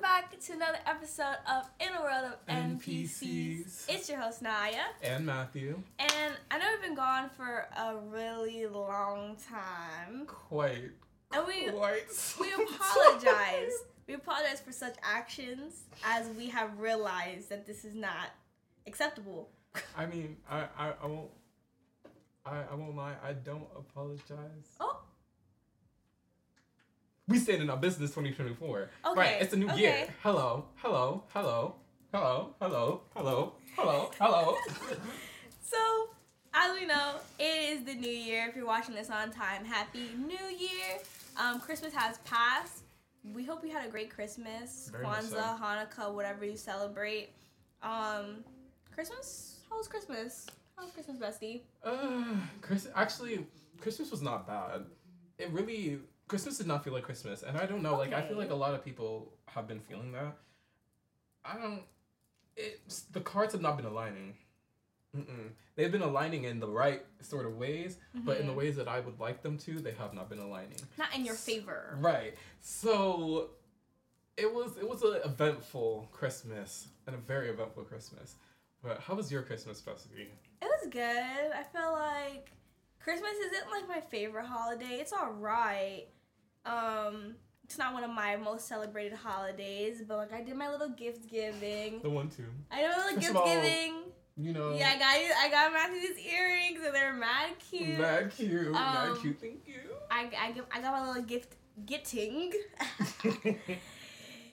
back to another episode of In a World of NPCs. NPCs. It's your host Naya, And Matthew. and I know we've been gone for a really long time, Quite. and we quite. we apologize. We apologize for such actions as we have realized that this is not acceptable. I mean, I, I, I won't. I, I won't lie. I don't apologize. Oh, we stand in our business 2024. Okay. Right. It's a new okay. year. Hello, hello, hello, hello, hello, hello, hello, hello. so, as we know, it is the new year. If you're watching this on time, happy new year. Um, Christmas has passed. We hope you had a great Christmas, Very Kwanzaa, so. Hanukkah, whatever you celebrate. Um, Christmas? How was Christmas? How was Christmas, bestie? Uh, Chris. Actually, Christmas was not bad. It really Christmas did not feel like Christmas, and I don't know. Like, I feel like a lot of people have been feeling that. I don't. It's the cards have not been aligning. Mm-mm. They've been aligning in the right sort of ways, but in the Mhm. ways that I would like them to, they have not been aligning. Not in your favor. Right. So it was it was an eventful Christmas and a very eventful Christmas. But how was your Christmas, Bessie? It was good. I feel like Christmas isn't like my favorite holiday. It's alright. Um, it's not one of my most celebrated holidays, but like I did my little gift giving. The one too. I know like First gift all, giving. You know. Yeah, I got you. I got Matthew these earrings, and they're mad cute. Mad cute. mad Um, cute. Thank you. I I, give, I got my little gift getting.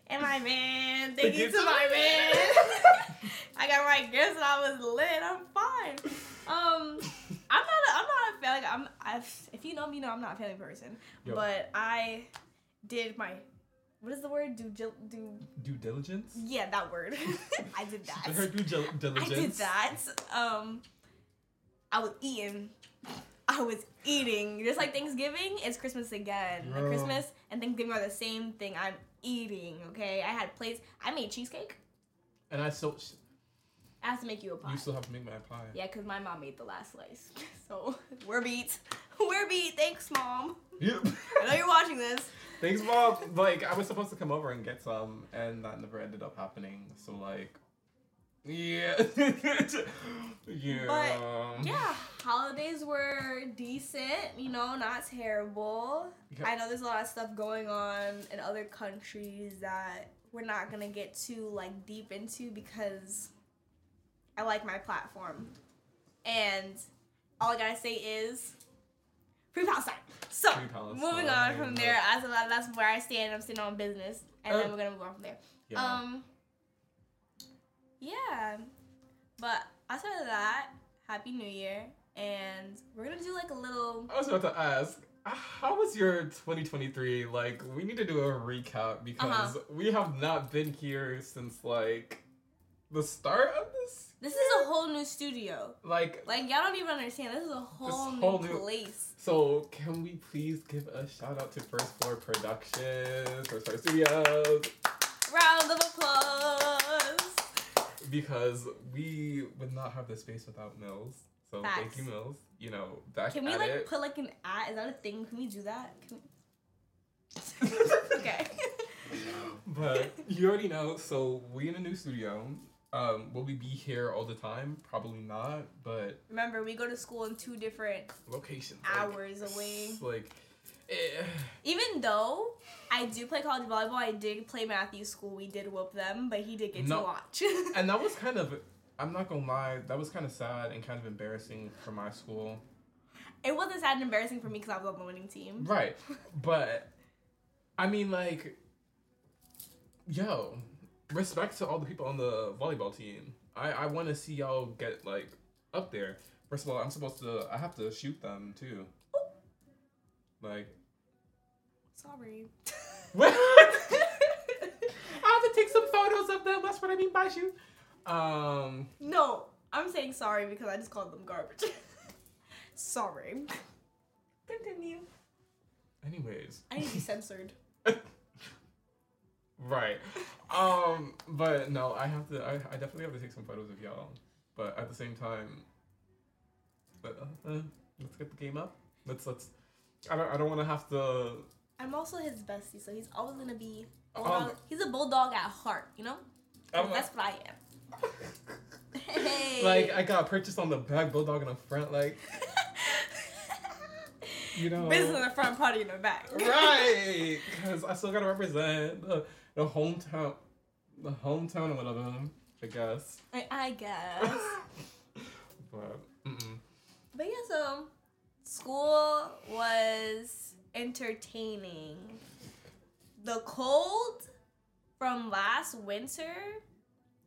and my man, thank you to to my my man. I got my gifts and I was lit. I'm fine. Um, I'm not. A, I'm not a family. I'm. I've, if you know me, you know I'm not a family person. Yo. But I did my. What is the word? Do do. Due diligence. Yeah, that word. I did that. Her due diligence. I did that. Um, I was eating. I was eating. Just like Thanksgiving, it's Christmas again. Like Christmas and Thanksgiving are the same thing. I'm eating. Okay, I had plates. I made cheesecake. And I still, I have to make you a pie. you still have to make my pie. yeah, cause my mom made the last slice. So we're beat. We're beat. Thanks, mom. Yep. I know you're watching this. Thanks, mom. Like I was supposed to come over and get some, and that never ended up happening. So like, yeah, yeah. But, Yeah, holidays were decent. You know, not terrible. I know there's a lot of stuff going on in other countries that we're not gonna get too like deep into because I like my platform, and all I gotta say is free Palestine. So Free Palestine. moving on from there, as a lot that's where I stand. I'm sitting on business, and then Oh. we're gonna move on from there. Yeah. Um, yeah, but outside of that, Happy New Year, and we're gonna do like a little. I was about to ask, how was your 2023? Like, we need to do a recap because Uh-huh. we have not been here since like the start of this. This is a whole new studio. Like, Like y'all don't even understand. This is a whole, new, whole new- place. so can we please give a shout out to First Floor Productions, First Floor Studios, Round of applause. because we would not have this space without Mills. So thank you, Mills. You know, back Can we at like it. put like an ad? Is that a thing? Can we do that? Can we... okay. But you already know. So we in a new studio. Um, will we be here all the time? Probably not. But Remember, we go to school in two different locations hours away. Like, eh, Even though I do play college volleyball, I did play Matthew's school. We did whoop them, but he did get No. to watch. and that was kind of. I'm not gonna lie. That was kind of sad and kind of embarrassing for my school. it wasn't sad and embarrassing for me because I was on the winning team. Right. But I mean, like, yo, respect to all the people on the volleyball team. I I want to see y'all get like up there. First of all, I'm supposed to. I have to shoot them too. Like, Sorry. what? I have to take some photos of them. That's what I mean by shoot. Um. no, I'm saying sorry because I just called them garbage. sorry. Continue. Anyways. I need to be censored. Right. Um. But no, I have to. I, I definitely have to take some photos of y'all. But at the same time, but uh, uh, let's get the game up. Let's let's. I don't. I don't want to have to. I'm also his bestie, so he's always gonna be. Um, he's a bulldog at heart, you know? I'm That's what I am. hey. like I got purchased on the back, bulldog in the front, like you know. business in the front, party in the back. right, because I still gotta represent the, hometown, the hometown or whatever. I guess. I, I guess. but mm-mm. But yeah, so school was entertaining. The cold from last winter,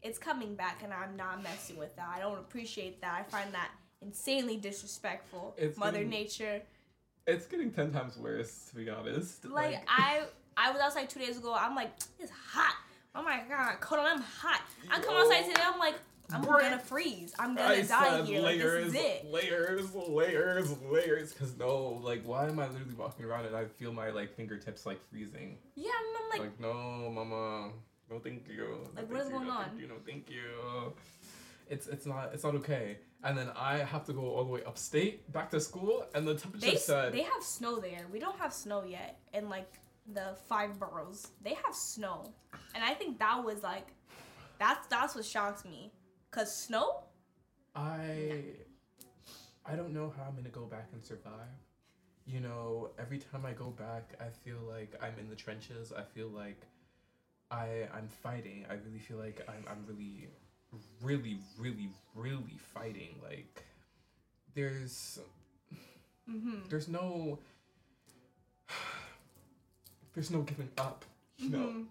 it's coming back, and I'm not messing with that. I don't appreciate that. I find that insanely disrespectful. It's Mother getting- Nature. it's getting ten times worse to be honest. Like I, I was outside two days ago. I'm like, it's hot. Oh my god, cold. I'm hot. I come Yo. outside today. I'm like, I'm Bruh. gonna freeze. I'm gonna I die here. Like layers, this is it. layers, layers, layers. Cause no, like, why am I literally walking around and I feel my like fingertips like freezing? Yeah, I'm, I'm like, Like, no, mama, no, thank you. No, Like, what is you, going no, on? Thank you, no, thank you. It's it's not it's not okay. And then I have to go all the way upstate back to school, and the temperature They, said they have snow there. We don't have snow yet in like the five boroughs. They have snow, and I think that was like, that's that's what shocks me, cause snow. I I don't know how I'm gonna go back and survive. You know, every time I go back, I feel like I'm in the trenches. I feel like I I'm fighting. I really feel like I'm I'm really, really, really, really fighting. Like there's Mm-hmm. there's no there's no giving up. You know, Mhm.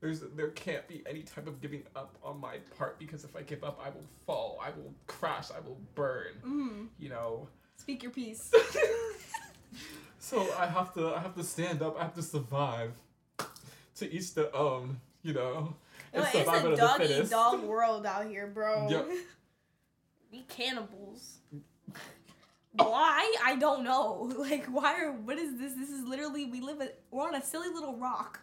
there's there can't be any type of giving up on my part because if I give up, I will fall. I will crash. I will burn. Mm-hmm. You know. Speak your piece. So I have to I have to stand up. I have to survive. To each their own. You know. it's survival a of the dog eat dog world out here, bro. Yep. We cannibals. Why? I don't know. Like, why are? What is this? This is literally we live. A, we're on a silly little rock,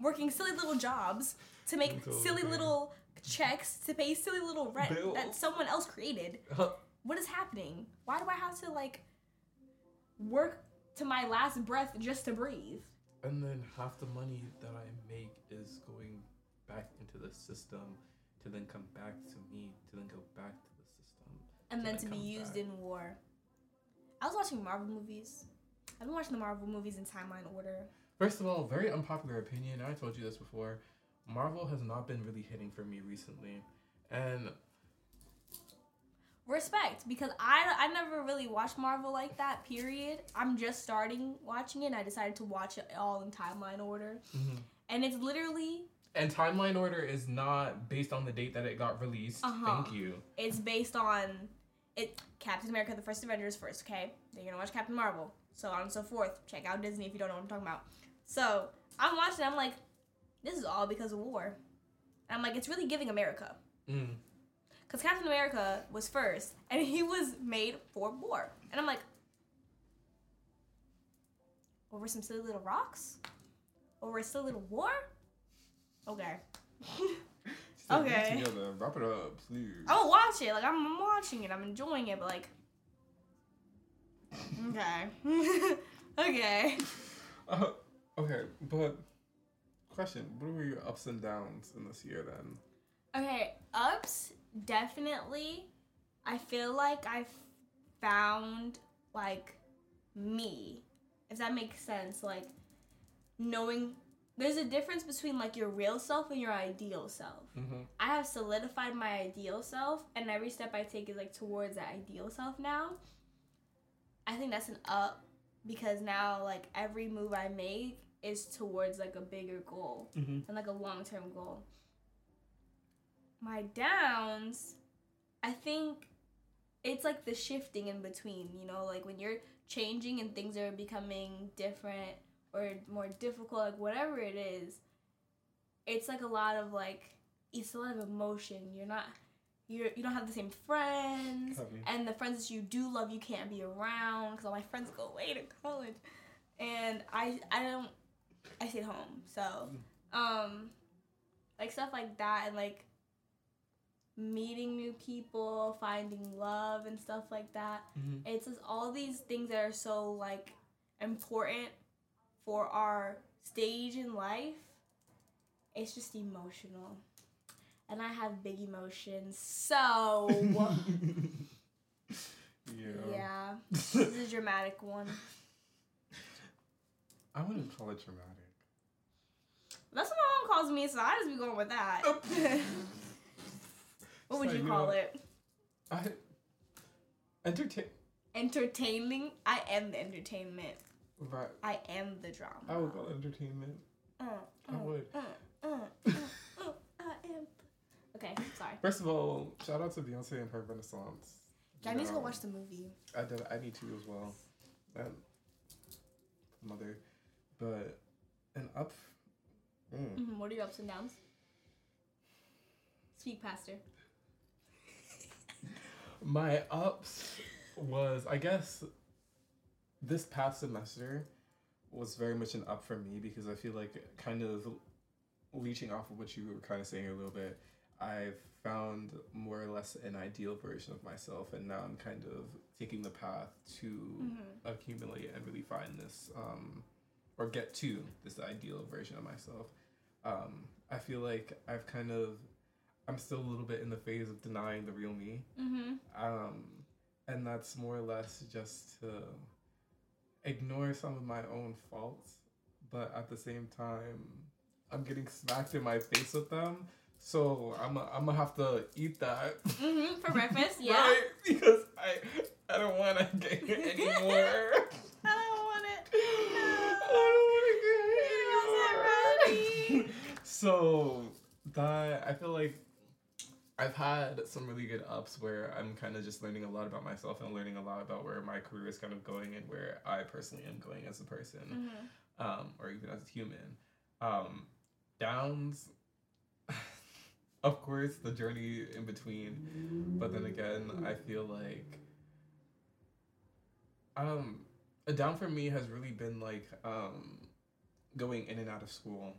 working silly little jobs to make silly little checks to pay silly little rent that someone else created. What is happening? Why do I have to like work to my last breath just to breathe? And then half the money that I make is going back into the system to then come back to me to then go back to. And then to be used back. in war. I was watching Marvel movies. I've been watching the Marvel movies in timeline order. First of all, very unpopular opinion. I told you this before. Marvel has not been really hitting for me recently, and Respect, because I I never really watched Marvel like that. Period. I'm just starting watching it. and I decided to watch it all in timeline order, and it's literally and timeline order is not based on the date that it got released. Uh-huh. Thank you. it's based on it. Captain America: The First Avengers first. Okay, then you're gonna watch Captain Marvel, so on and so forth. Check out Disney if you don't know what I'm talking about. So I'm watching. I'm like, this is all because of war. And I'm like, it's really giving America. Mm. Because Captain America was first, and he was made for war. And I'm like, over some silly little rocks? Over a silly little war? Okay. Okay. Together, wrap it up, please. I'm gonna watch it. Like, I'm, I'm watching it. I'm enjoying it, but like. Okay. okay. Uh, okay, but question: What were your ups and downs in this year then? Okay, ups definitely. I feel like I found like me, if that makes sense. Like knowing there's a difference between like your real self and your ideal self. Mm-hmm. I have solidified my ideal self, and every step I take is like towards that ideal self now. I think that's an up because now like every move I make is towards like a bigger goal Mm-hmm. and like a long term goal. My downs, I think it's like the shifting in between, you know, like when you're changing and things are becoming different or more difficult, like whatever it is, it's like a lot of like, it's a lot of emotion. You're not, you're, you don't have the same friends, and the friends that you do love, you can't be around because all my friends go away to college, and I, I don't, I stayed home, so um like stuff like that and like meeting new people finding love and stuff like that Mm-hmm. it's just all these things that are so like important for our stage in life it's just emotional. And I have big emotions, so yeah. yeah, this is a dramatic one. I wouldn't call it dramatic. That's what my mom calls me, so I just be going with that. Oh. what would you call know- it? I entertain. Entertaining? I am the entertainment. Right. I am the drama. I would call entertainment. Uh, I uh, would. Uh, uh, uh, uh, I am. Okay, sorry. First of all, shout out to Beyonce and her Renaissance. I need to go watch the movie. I did. I need to as well. That mother, but an up. Mm. Mhm, What are your ups and downs? Speak, Pastor. My ups was, I guess, this past semester was very much an up for me because I feel like kind of leeching off of what you were kind of saying a little bit. I've found more or less an ideal version of myself, and now I'm kind of taking the path to Mhm. accumulate and really find this, um, or get to this ideal version of myself. Um, I feel like I've kind of, I'm still a little bit in the phase of denying the real me. Mm-hmm. Um, and that's more or less just to ignore some of my own faults, but at the same time, I'm getting smacked in my face with them. So I'm i I'm gonna have to eat that. Mm-hmm. For breakfast, yeah. right? Because I I don't want to get it anymore. I don't want it. I don't want to get it anymore. So that I feel like I've had some really good ups where I'm kind of just learning a lot about myself and learning a lot about where my career is kind of going and where I personally am going as a person, Mm-hmm. um, or even as a human. Um, downs, of course, the journey in between, but then again, I feel like um, a down for me has really been like um, going in and out of school.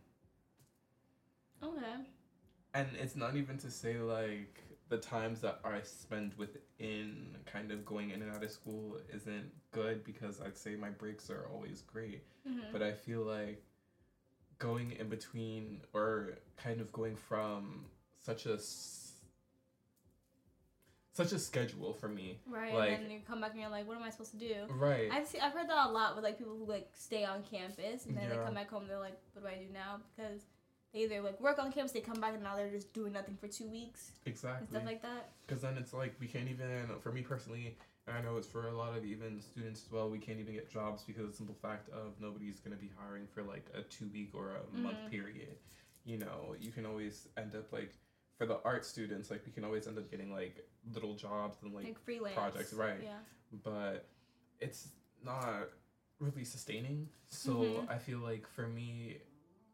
Okay. And it's not even to say like the times that I spend within kind of going in and out of school isn't good because I'd say my breaks are always great, Mm-hmm. but I feel like going in between or kind of going from such a such a schedule for me. Right, like- and then you come back and you're like, what am I supposed to do? Right. I've seen, I've heard that a lot with like people who like stay on campus and then they come back home. They're like, what do I do now? Because they either like work on campus, they come back and now they're just doing nothing for two weeks and exactly. stuff like that. Because then it's like we can't even, for me personally, I know it's for a lot of even students as well, we can't even get jobs because of the simple fact of nobody's going to be hiring for like a two week or a month Mhm. period. You know, you can always end up like, for the art students, like we can always end up getting like little jobs and like, Like, freelance projects, right. Yeah. but it's not really sustaining. So Mhm. I feel like for me,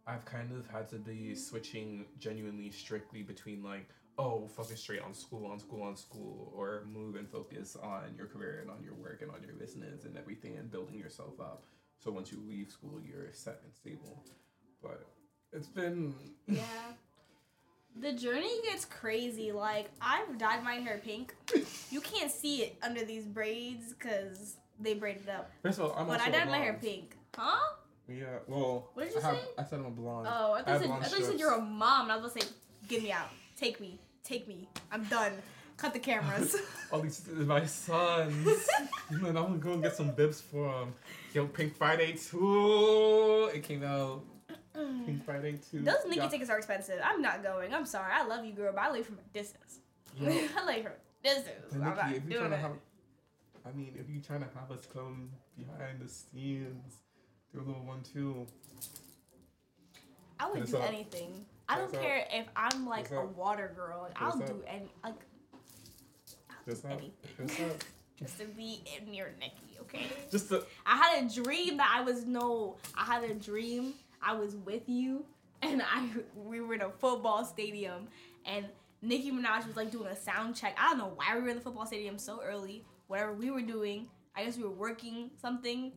I've kind of had to be switching genuinely strictly between like, oh, focus straight on school, on school, on school, or move and focus on your career and on your work and on your business and everything and building yourself up. So once you leave school, you're set and stable. But it's been Yeah. The journey gets crazy. Like I've dyed my hair pink. You can't see it under these braids because they braided up. first of all, I'm but I dyed my hair pink. Huh? Yeah, well, What did you I have, say? I said I'm a blonde. Oh, I I thought, you said, I thought you said you're a mom. And I was gonna say, get me out. Take me. Take me. I'm done. Cut the cameras. All these my sons. Man, I'm gonna go and get some bibs for them. Yo, Pink Friday 2. It came out Pink Friday 2. Those Nicki Yeah. tickets are expensive. I'm not going. I'm sorry. I love you, girl, but I leave from a distance. Yo, I leave from a distance. and I'm not if you doing trying to it. have, I mean, if you're trying to have us come behind the scenes, do a little one too. I would do up? anything. I don't up? care if I'm like a up? water girl. I'll do any like I'll What's do up? anything up? just to be in near Nicki. Okay. Just to, I had a dream that I was no. I had a dream I was with you, and I we were in a football stadium, and Nicki Minaj was like doing a sound check. I don't know why we were in the football stadium so early. Whatever we were doing, I guess we were working something.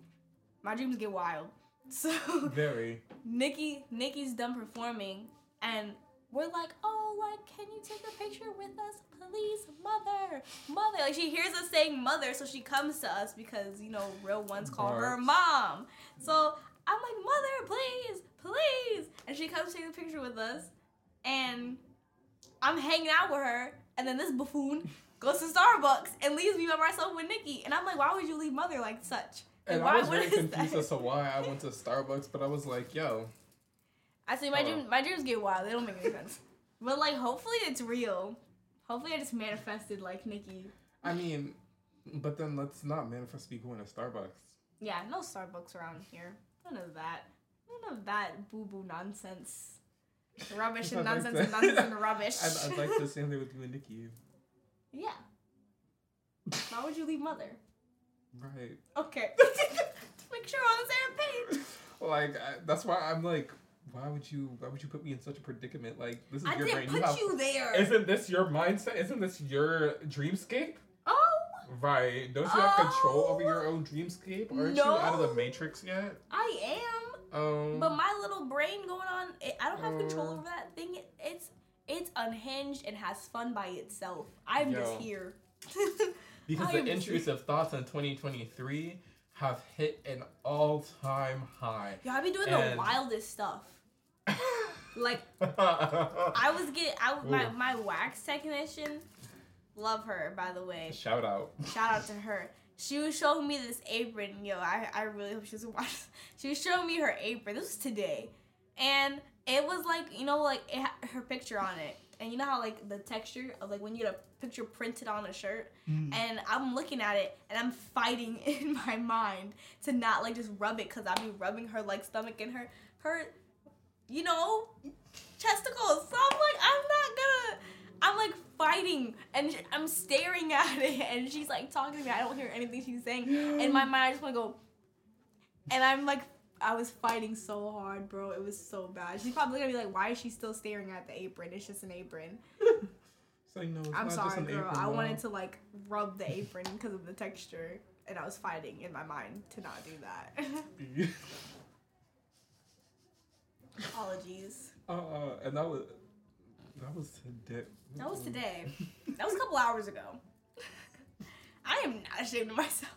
My dreams get wild. So very. Nicki Nicki's done performing, and we're like, oh, like, can you take a picture with us, please, mother, mother? Like she hears us saying mother, so she comes to us because you know real ones call her mom. So I'm like, mother, please, please. And she comes take a picture with us. And I'm hanging out with her. And then this buffoon goes to Starbucks and leaves me by myself with Nicki. And I'm like, why would you leave mother like such? And why, I was is confused that? as to why I went to Starbucks, but I was like, yo, I say my oh. Hold dreams, my dreams get wild. They don't make any sense. But like, hopefully it's real. Hopefully I just manifested like Nicki. I mean, but then let's not manifest me going to Starbucks. Yeah, no Starbucks around here. None of that. None of that boo boo nonsense. Rubbish and like nonsense and nonsense and rubbish. I'd, I'd like to stand there with you and Nicki. Yeah. Why would you leave mother? Right. Okay. Just make sure we're on the same page. Like I, that's why I'm like, why would you? Why would you put me in such a predicament? Like this is I your didn't brain. put have, you there. Isn't this your mindset? Isn't this your dreamscape? oh, Right. Don't you have control over Oh. your own dreamscape? Aren't you out of the matrix yet? I am. Um. But my little brain going on, it, I don't have control Uh. over that thing. It, it's it's unhinged and has fun by itself. I'm just Yo. here. because the intrusive thoughts in 2023 have hit an all-time high. Yeah, I be doing And- the wildest stuff. Like I was getting, I my my wax technician, love her by the way. Shout out. Shout out to her. She was showing me this apron. Yo, I, I really hope she doesn't watch. She was showing me her apron. This was today, and it was like you know like it her picture on it, and you know how like the texture of like when you get a picture printed on a shirt, mm. and I'm looking at it and I'm fighting in my mind to not like just rub it because I be rubbing her like stomach and her her, you know, testicles. So I'm like I'm not gonna. I'm like fighting and I'm staring at it and she's like talking to me. I don't hear anything she's saying. In my mind, I just want to go. And I'm like, I was fighting so hard, bro. It was so bad. She's probably gonna be like, why is she still staring at the apron? It's just an apron. So no, it's I'm not just sorry, an girl. apron, I wanted to like rub the apron because of the texture. And I was fighting in my mind to not do that. Apologies. uh, uh, and that was that was today. That was today. That was a couple hours ago. I am not ashamed of myself.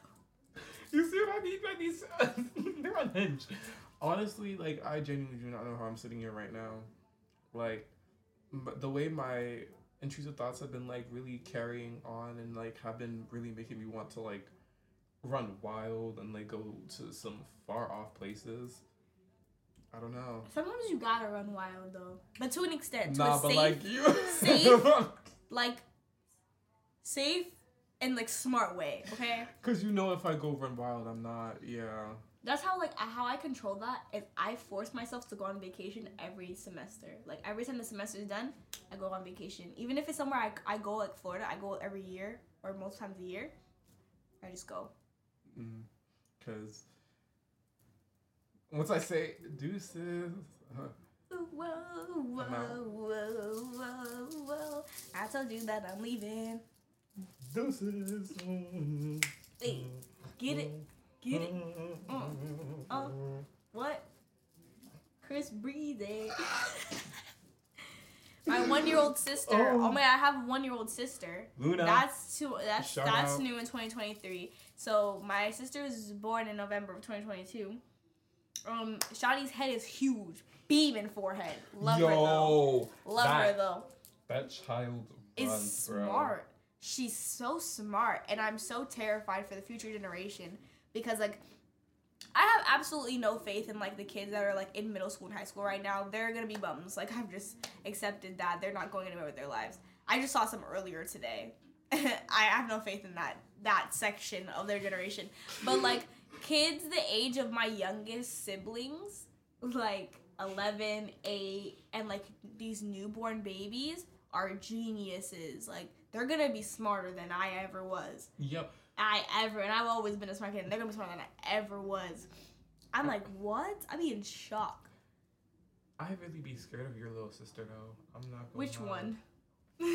You see what I mean by these? They're unhinged. Honestly, like I genuinely do not know how I'm sitting here right now. Like, but the way my intrusive thoughts have been like really carrying on and like have been really making me want to like run wild and like go to some far off places. I don't know. Sometimes you gotta run wild though, but to an extent, to Nah, a but safe, like you. safe- like safe and like smart way. Okay, Cause you know if I go run wild, I'm not. Yeah. that's how like how I control that is I force myself to go on vacation every semester. Like every time the semester is done, I go on vacation. Even if it's somewhere I, I go like Florida, I go every year or most times a year. I just go. Mm. Cause once I say deuces, uh, Whoa, whoa, whoa, whoa, whoa. I told you that I'm leaving. Deuces. Hey, get it? Get it? Mm. Uh, what? Chris breathing. my one-year-old sister. Oh. Oh. my! I have a one-year-old sister. Luna. That's too. That's Shout that's out. new in 2023. So my sister was born in November of 2022. Um, Shawnee's head is huge, beaming forehead. Love her though. Yo, Love her that, though. that child Is runs, smart. She's so smart, and I'm so terrified for the future generation because like. I have absolutely no faith in like the kids that are like in middle school and high school right now. They're gonna be bums. Like I've just accepted that they're not going anywhere with their lives. I just saw some earlier today. I have no faith in that that section of their generation. But like kids the age of my youngest siblings, like 11, 8, and like these newborn babies are geniuses. Like they're gonna be smarter than I ever was. Yep. I ever, and I've always been a smart kid, and they're gonna be smarter than I ever was. I'm like, what? I'd be in shock. I really be scared of your little sister though. I'm not. Gonna Which lie. one? Sorry,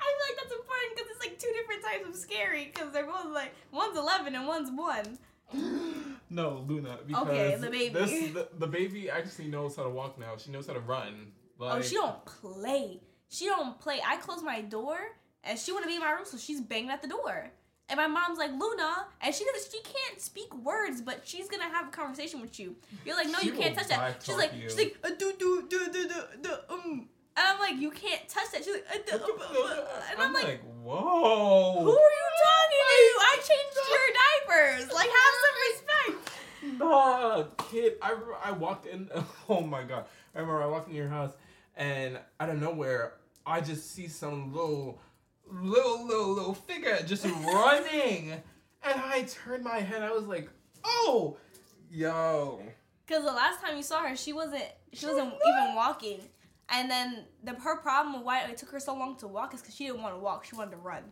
I feel like that's important because it's like two different types of scary because they're both like one's 11 and one's one. No, Luna. Because Okay, the baby. This, the, the baby actually knows how to walk now. She knows how to run. Like, oh, she don't play. She don't play. I close my door and she want to be in my room, so she's banging at the door. And my mom's like Luna, and she doesn't. She can't speak words, but she's gonna have a conversation with you. You're like, no, She you can't touch that. She's like, you. she's like, uh, do do do do do um. And I'm like, you can't touch that. She's like, uh, uh, uh, uh," and I'm, like, like, whoa. who are you talking to? I changed your diapers. Like, have some respect. Nah, kid. I I walked in. Oh my god. I remember I walked in your house, and out of nowhere, I just see some little, little, little, little figure just running, and I turned my head. I was like, oh, Yo. Cause the last time you saw her, she wasn't she wasn't even walking. And then the her problem with why it took her so long to walk is because she didn't want to walk. She wanted to run.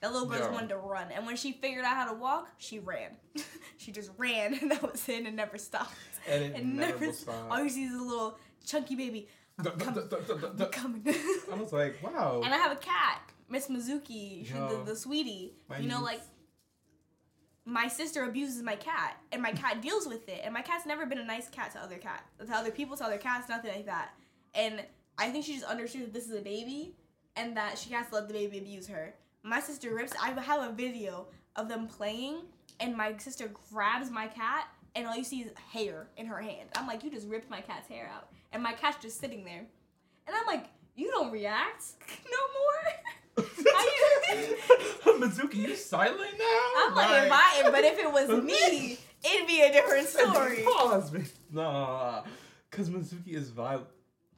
That little girl just wanted to run. And when she figured out how to walk, she ran. she just ran, and that was it, and never stopped. And it And never never. will stop. All you see is a little chunky baby. Duh. coming. I was like, wow. and I have a cat, Miss Mizuki, the, the sweetie. You know, like my sister abuses my cat, and my cat deals with it. And my cat's never been a nice cat to other cat, to other people, to other cats, nothing like that. And I think she just understood that this is a baby, and that she has to let the baby abuse her. My sister rips. I have a video of them playing, and my sister grabs my cat, and all you see is hair in her hand. I'm like, you just ripped my cat's hair out, and my cat's just sitting there, and I'm like, you don't react no more. Mizuki, you silent now? I'm like, if I, but if it was me, it'd be a different story. Pause me. Nah, cause Mizuki is violent.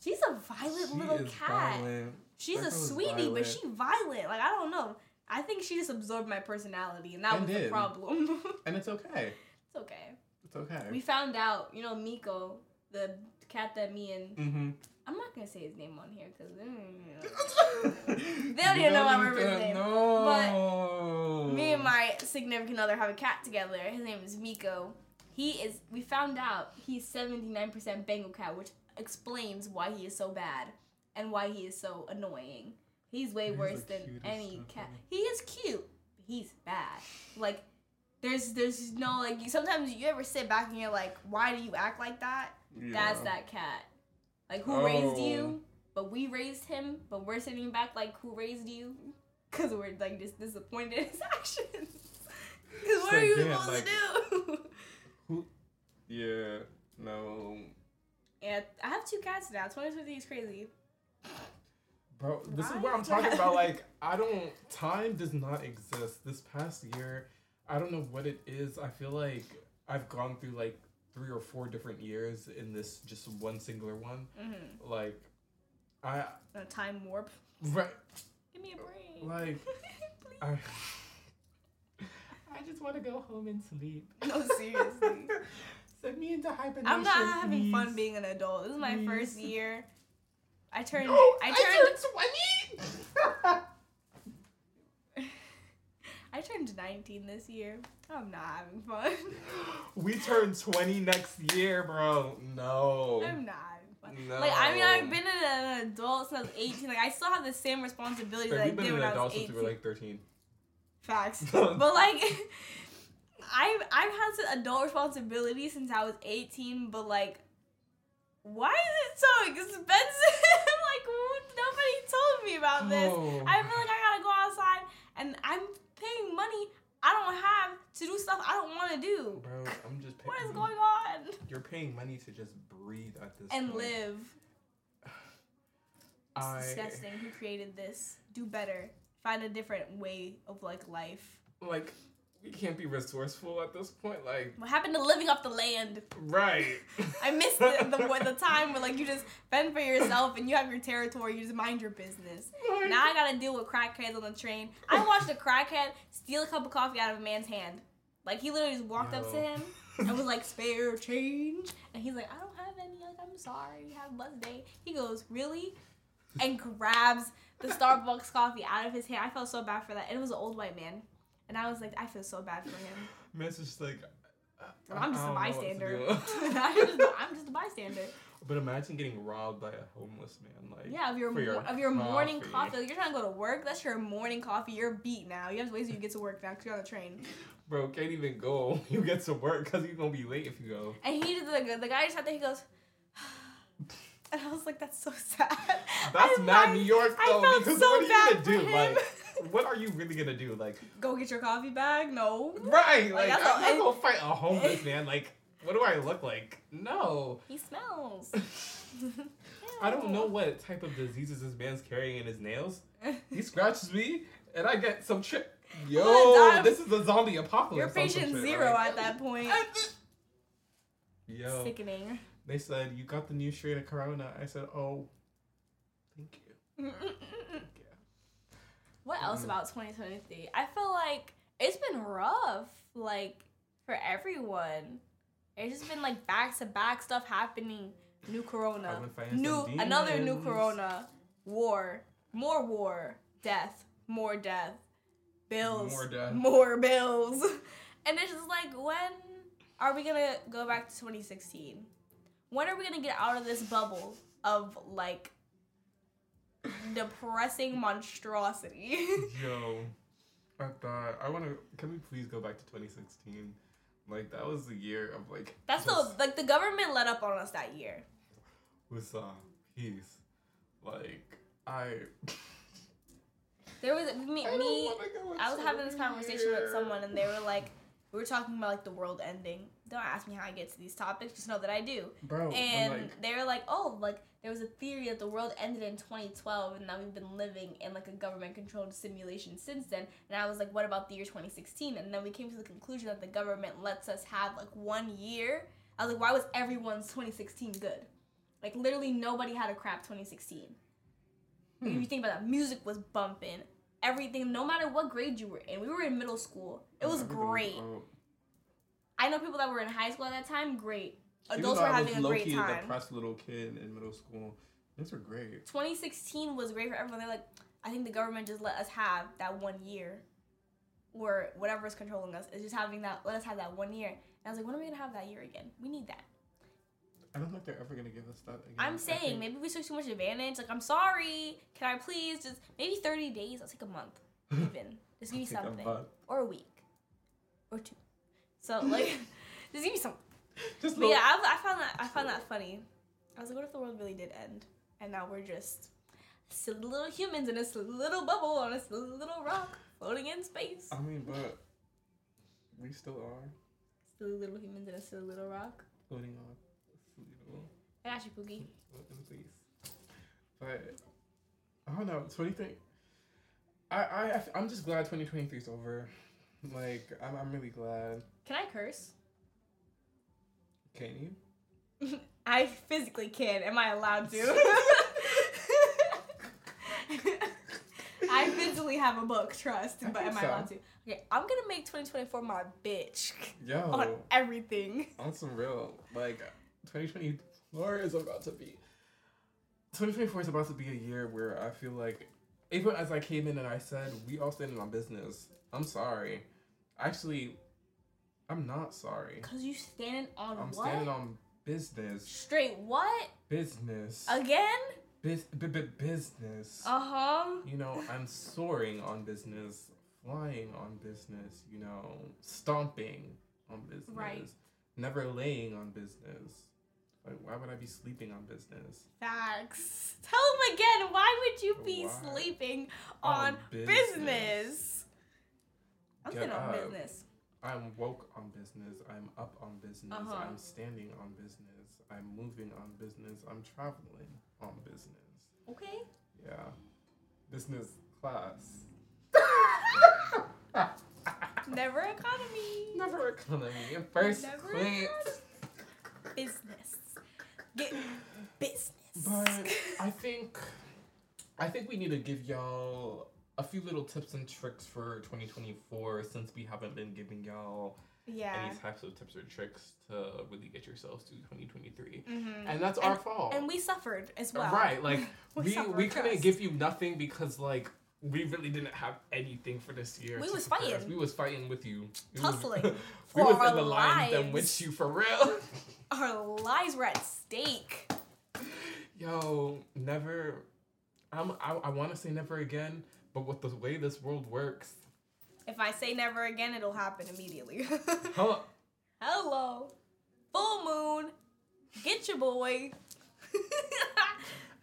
She's a violent She little cat. violent. She's That a sweetie, but violent. she violent. Like I don't know. I think she just absorbed my personality, and that And was the problem. And it's okay. it's okay. It's okay. We found out, you know, Miko, the cat that me and mm-hmm. I'm not gonna say his name on here because they don't even know my name. No. me and my significant other have a cat together. His name is Miko. He is. We found out he's 79% Bengal cat, which explains why he is so bad and why he is so annoying. He's way He's worse than any cat. He is cute. He's bad. Like there's there's no like you sometimes you ever sit back and you're like, why do you act like that? That's that cat. Like who raised Oh. you? But we raised him. But we're sitting back like who raised you? Because we're like just disappointed in his actions. Because what So are you again, supposed like- to do? Who yeah. No. yeah, I have two cats now. 2050 is crazy. Bro, this is what I'm talking about. Like, I don't. Time does not exist. This past year, I don't know what it is. I feel like I've gone through like three or four different years in this just one singular one. Mm-hmm. Like, I A time warp. right, Give me a break. like I. I just want to go home and sleep. No, seriously. Send me into hibernation. I'm not having fun being an adult. This is my first year. I turned. No, I I turned. turned 20. I turned 19 this year. I'm not having fun. we turn 20 next year, bro. No. I'm not having fun. No. Like I mean, I've been an adult since I was 18. Like I still have the same responsibilities Like, that I did when I adult was since 18. we were like 13. Facts. but like, I've I've had some adult responsibilities since I was 18. But like, why is it so expensive? like nobody told me about this. Oh. I feel like I gotta go outside and I'm paying money I don't have to do stuff I don't want to do. Bro, I'm just paying. What is going on? You're paying money to just breathe at this And point. live. It's I disgusting. Who created this? Do better. Find a different way of like life. like we can't be resourceful at this point. Like What happened to living off the land? right. I missed the, the, the time where like you just fend for yourself and you have your territory. You just mind your business. Now I gotta deal with crackheads on the train. I watched a crackhead steal a cup of coffee out of a man's hand. Like he literally just walked up to him and was like, "Spare change," and he's like, "I don't have any. Like I'm sorry. Have a blessed day." He goes, "Really?" and grabs the Starbucks coffee out of his hand. I felt so bad for that. And it was an old white man, and I was like, I feel so bad for him. Man's just like. I, I'm just I a don't know what to bystander. I'm, just, I'm just a bystander. but imagine getting robbed by a homeless man. Like Yeah, of your, for your of your morning coffee. coffee. Like you're trying to go to work. That's your morning coffee. You're beat now. You have to wait till you get to work now because you're on the train. Bro, can't even go. You get to work because you're gonna be late if you go. And he did the the guy just sat there. He goes, and I was like, that's so sad. That's I- mad I- New York I though. felt because so what are you bad gonna for do? him. Like, what are you really gonna do? Like, Go get your coffee bag? No. right? Like, Like, I'm not gonna fight a homeless man. Like, what do I look like? No. He smells. I don't know what type of diseases this man's carrying in his nails. He scratches me, and I get some trick. Yo, gonna this is the zombie apocalypse. You're patient shit, zero like- at that point. Yo, Sickening. they said you got the new strain of Corona. I said, oh, thank you. What else Mm. about 2023? I feel like it's been rough, like for everyone. It's just been like back to back stuff happening. New Corona, I've been fighting new another new. Corona, war, more war, death, more death, bills, More death. more bills, and it's just like when are we gonna go back to 2016? When are we gonna get out of this bubble of like depressing monstrosity? Yo, I thought I want to. Can we please go back to 2016? Like that was the year of like. That's the like the government let up on us that year. was uh peace. Like I. There was me I me. I was having this conversation with someone, and they were like, we were talking about like the world ending. Don't ask me how I get to these topics. Just know that I do. Bro, And like, they were like, oh, like there was a theory that the world ended in 2012, and that we've been living in like a government-controlled simulation since then. And I was like, what about the year 2016? And then we came to the conclusion that the government lets us have like one year. I was like, why was everyone's 2016 good? Like literally nobody had a crap 2016. Hmm. If you think about that, music was bumping. Everything, no matter what grade you were in, we were in middle school. It was great. I know people that were in high school at that time. Great. Adults were having a great time. depressed little kid in middle school. Things were great. 2016 was great for everyone. They're like, I think the government just let us have that one year, where whatever is controlling us is just having that. Let us have that one year. And I was like, when are we gonna have that year again? We need that. I don't think they're ever gonna give us that again. I'm saying think- maybe we took too much advantage. Like, I'm sorry. Can I please just maybe 30 days? I'll take a month. Even just give me Take a something, or a week, or two. So like, just give me something. Just yeah, I, I found that I found that funny. I was like, what if the world really did end, and now we're just silly little humans in a silly little bubble on a silly little rock floating in space. I mean, but we still are Silly little humans in a silly little rock. floating on a silly little I got you, Pookie. floating place. But I don't know. 2020. I I I'm just glad 2023 is over. Like I'm I'm really glad. Can I curse? Can you? I physically can. Am I allowed to? I physically have a book, trust, I but am I allowed to? Okay, I'm gonna make 2024 my bitch Yo. on everything. on some real like 2024 is about to be 2024 is about to be a year where I feel like even as I came in and I said we all standing on business. I'm sorry. Actually, I'm not sorry. Cause you standing on I'm what? standing on business. Straight what? Business. Again? B- b- business. Uh huh. You know, I'm soaring on business, flying on business, you know, stomping on business. Right. Never laying on business. Like, why would I be sleeping on business? Facts. Tell him again. Why would you be Why? sleeping On on business. business? I'm Get sitting on up. business. I'm woke on business. I'm up on business. Uh-huh. I'm standing on business. I'm moving on business. I'm traveling on business. Okay. Yeah. Business class. Never economy. Never economy. First Never class. Business. Get business. But I think I think we need to give y'all a few little tips and tricks for 2024 since we haven't been giving y'all yeah. any types of tips or tricks to really get yourselves to 2023. Mm-hmm. And that's our fault. And we suffered as well. Right, like We we we couldn't give you nothing because like we really didn't have anything for this year. We was prepare us. fighting. We was fighting with you. We was- Tussling we was in the them with you for real. Our lives were at stake. Yo, never. I'm. I, I want to say never again, but with the way this world works, If I say never again, it'll happen immediately. huh? Hello. Full moon. Get your boy.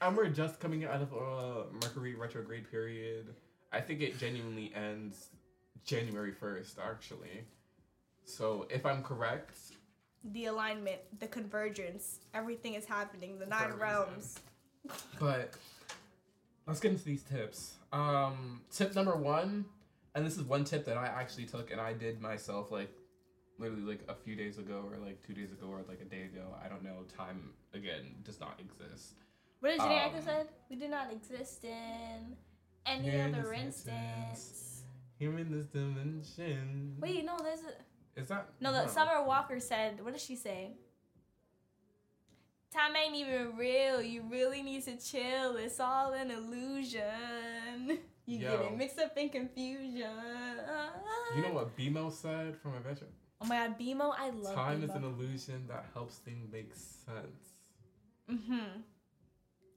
And we're just coming out of a Mercury retrograde period. I think it genuinely ends January first, actually. So if I'm correct, The alignment, the convergence, everything is happening. The nine realms. but let's get into these tips. Um, tip number one, and this is one tip that I actually took and I did myself like literally like a few days ago or like two days ago or like a day ago. I don't know. Time again does not exist. What did Jenny Um, said? We do not exist in any other instance. Here in this dimension. Wait, no, there's a is that no. The Summer Walker said. What did she say? Time ain't even real. You really need to chill. It's all an illusion. You get Yo. it mixed up in confusion. You know what BMO said from Adventure? Oh my God, BMO, I love it. Time is an illusion that helps things make sense. Mm-hmm.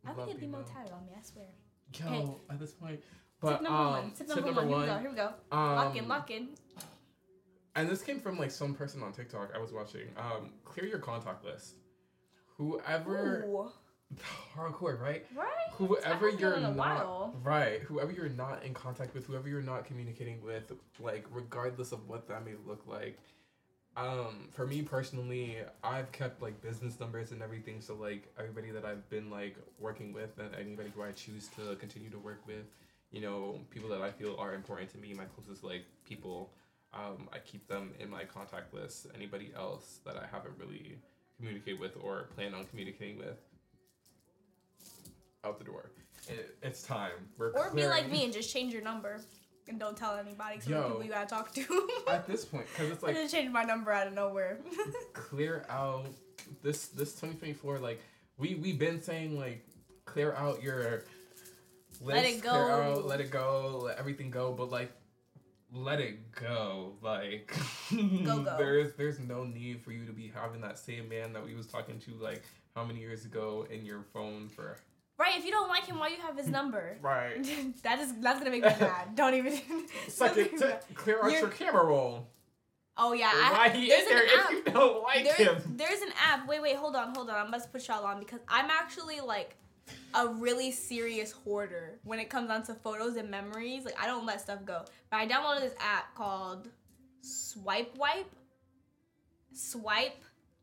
I Love would get BMO BMO. tatted on me. I swear. Yo, at this point. But tip number um, one. Tip number, one. Here we go. Here we go. Um, lock in. Lock in. And this came from like some person on TikTok I was watching. Um, clear your contact list. Whoever Ooh. hardcore, right? Right. Whoever you're not while. right, whoever you're not in contact with, whoever you're not communicating with, like regardless of what that may look like. Um, for me personally, I've kept like business numbers and everything. So like everybody that I've been like working with, and anybody who I choose to continue to work with, you know, people that I feel are important to me, my closest like people, um, I keep them in my contact list. Anybody else that I haven't really communicated with or plan on communicating with, out the door. It, it's time. We're Or be like me and just change your number and don't tell anybody. So the Yo. people you gotta talk to. At this point, because it's like I like just changed my number out of nowhere. clear out this this 2024 like we we've been saying like clear out your list, Let it clear go. out, let it go let everything go but like let it go like Go, go. there's there's no need for you to be having that same man that we was talking to like how many years ago in your phone for right? If you don't like him, why you have his number? right that is that's gonna make me mad. Don't even. second don't to clear out You're- your camera roll oh yeah, why I, he there's in there app. if you don't like There's, him there's an app. Wait, wait, hold on, hold on. I must put y'all on because I'm actually like a really serious hoarder when it comes down to photos and memories. Like I don't let stuff go. But I downloaded this app called Swipe Wipe. Swipe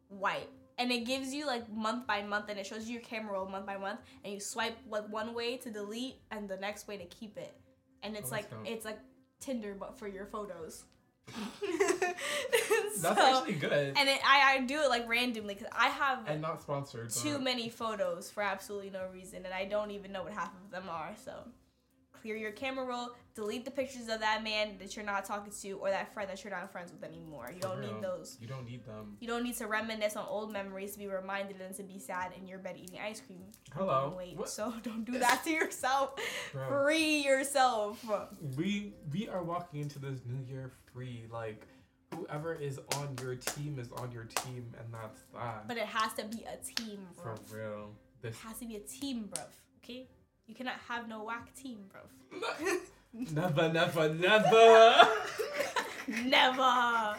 Wipe. And it gives you like month by month and it shows you your camera roll month by month and you swipe like one way to delete and the next way to keep it. And it's Oh, like it's like Tinder but for your photos. that's So- actually good and it, I, I do it like randomly because I have and not sponsored too but- many photos for absolutely no reason and I don't even know what half of them are. So clear your camera roll, delete the pictures of that man that you're not talking to or that friend that you're not friends with anymore. You For don't real. need those. You don't need them. You don't need to reminisce on old memories to be reminded and to be sad in your bed eating ice cream. Hello. Wait, What- so don't do that to yourself. Bro, Free yourself. we we are walking into this new year free. Like whoever is on your team is on your team, and that's that. But it has to be a team, bro. For real. This It has to be a team, bruv. Okay? You cannot have no whack team, bruv. never, never, never. Never.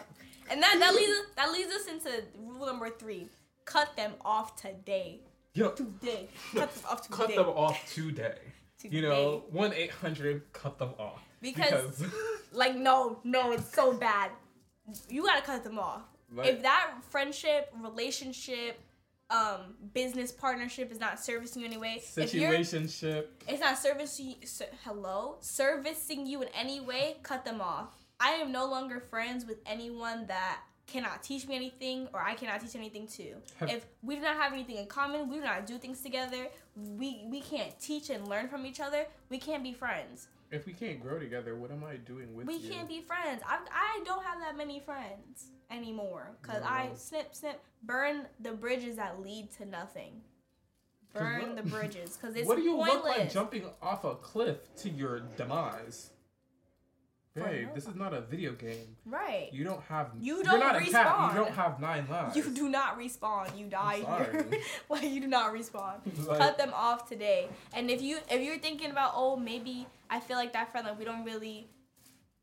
And that that leads us, that leads us into rule number three: cut them off today. Yo, Today, cut them off today. cut them off today. Today. You know, one eight hundred, cut them off. Because- like no, no, it's so bad. You gotta cut them off. Like- if that friendship, relationship, um, business partnership is not servicing you anyway, situationship. it's not servicing ser- hello servicing you in any way cut them off i am no longer friends with anyone that cannot teach me anything or i cannot teach anything to if we do not have anything in common we do not do things together we we can't teach and learn from each other we can't be friends If we can't grow together, what am I doing with we you? We can't be friends I, I don't have that many friends anymore because i snip snip burn the bridges that lead to nothing. burn what- the bridges because it's what do you pointless. look like jumping off a cliff to your demise? Babe, no- this is not a video game. right You don't have. You you're don't not a cat. respawn. You don't have nine lives. You do not respawn. You die here. like you do not respawn. Like- Cut them off today. And if you if you're thinking about oh maybe I feel like that friend like we don't really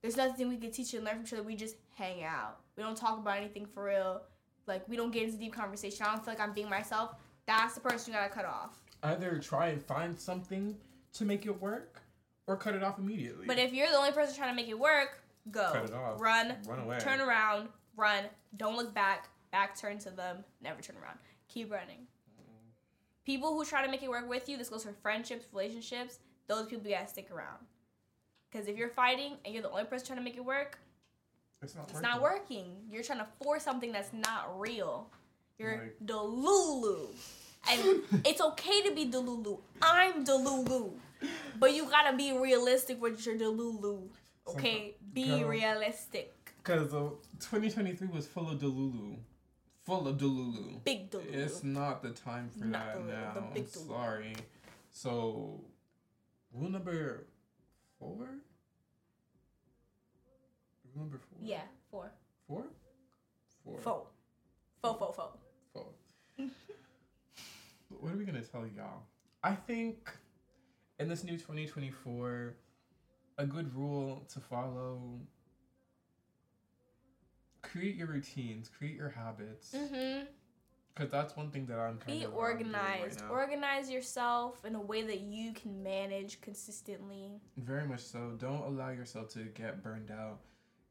there's nothing we can teach and learn from each other. We just hang out. We don't talk about anything for real. Like we don't get into deep conversation. I don't feel like I'm being myself. That's the person you gotta cut off. Either try and find something to make it work, or cut it off immediately. But if you're the only person trying to make it work, go. Cut it off. Run. Run away. Turn around. Run. Don't look back. Back turn to them. Never turn around. Keep running. Mm. People who try to make it work with you, this goes for friendships, relationships, those people you gotta stick around. Because if you're fighting and you're the only person trying to make it work, it's not. it's working. not working. You're trying to force something that's not real. You're Right. Delulu. And it's okay to be Delulu. I'm Delulu. But you gotta be realistic with your Delulu. Okay? Be Girl. realistic. Because uh, 2023 was full of Delulu. Full of Delulu. Big Delulu. It's not the time for Not that the- now. I'm Delulu. sorry. So, rule number four? Rule number four? Yeah, four. Four? Four. Four. Four, four, four. Four. what are we going to tell y'all? I think in this new 2024, a good rule to follow create your routines, create your habits. Mm-hmm. Because that's one thing that I'm kind of. Be of organized. Right now. Organize yourself in a way that you can manage consistently. Very much so. Don't allow yourself to get burned out.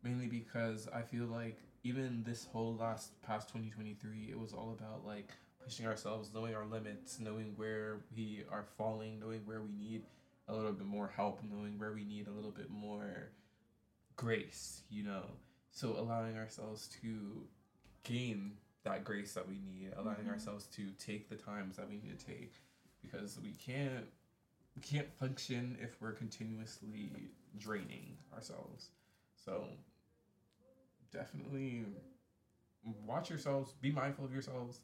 Mainly because I feel like even this whole last past 2023, it was all about like pushing ourselves, knowing our limits, knowing where we are falling, knowing where we need a little bit more help, knowing where we need a little bit more grace, you know. So allowing ourselves to gain that grace that we need, allowing Mhm. ourselves to take the times that we need to take because we can't we can't function if we're continuously draining ourselves. So definitely watch yourselves, be mindful of yourselves,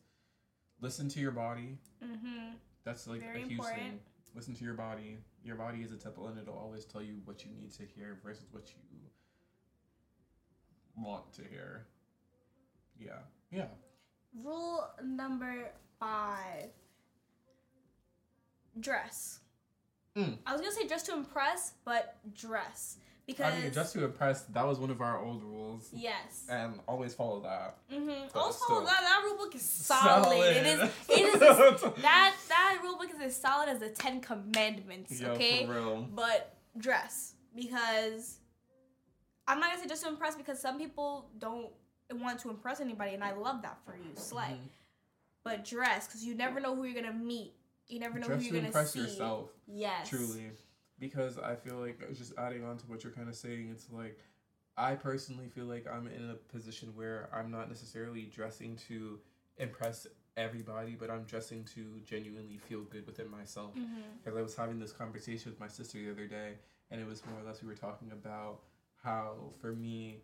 listen to your body. Mm-hmm. That's like Very a huge important. thing. Listen to your body. Your body is a temple and it'll always tell you what you need to hear versus what you want to hear. Yeah. Yeah. Rule number five. Dress. Mm. I was gonna say dress to impress, but dress because I mean, just to impress, that was one of our old rules. yes. And always follow that. Mm-hmm. but Also, that, that rule book is solid. It is. It is. as- that that rule book is as solid as the Ten Commandments. Yo, okay. for real. but dress because I'm not gonna say just to impress because some people don't want to impress anybody, and I love that for you, slay. Mhm. But dress because you never know who you're gonna meet. You never know Dress who you're gonna impress see. yourself. Yes. Truly. Because I feel like just adding on to what you're kind of saying, it's like I personally feel like I'm in a position where I'm not necessarily dressing to impress everybody, but I'm dressing to genuinely feel good within myself. Mm-hmm. Because I was having this conversation with my sister the other day, and it was more or less we were talking about how for me,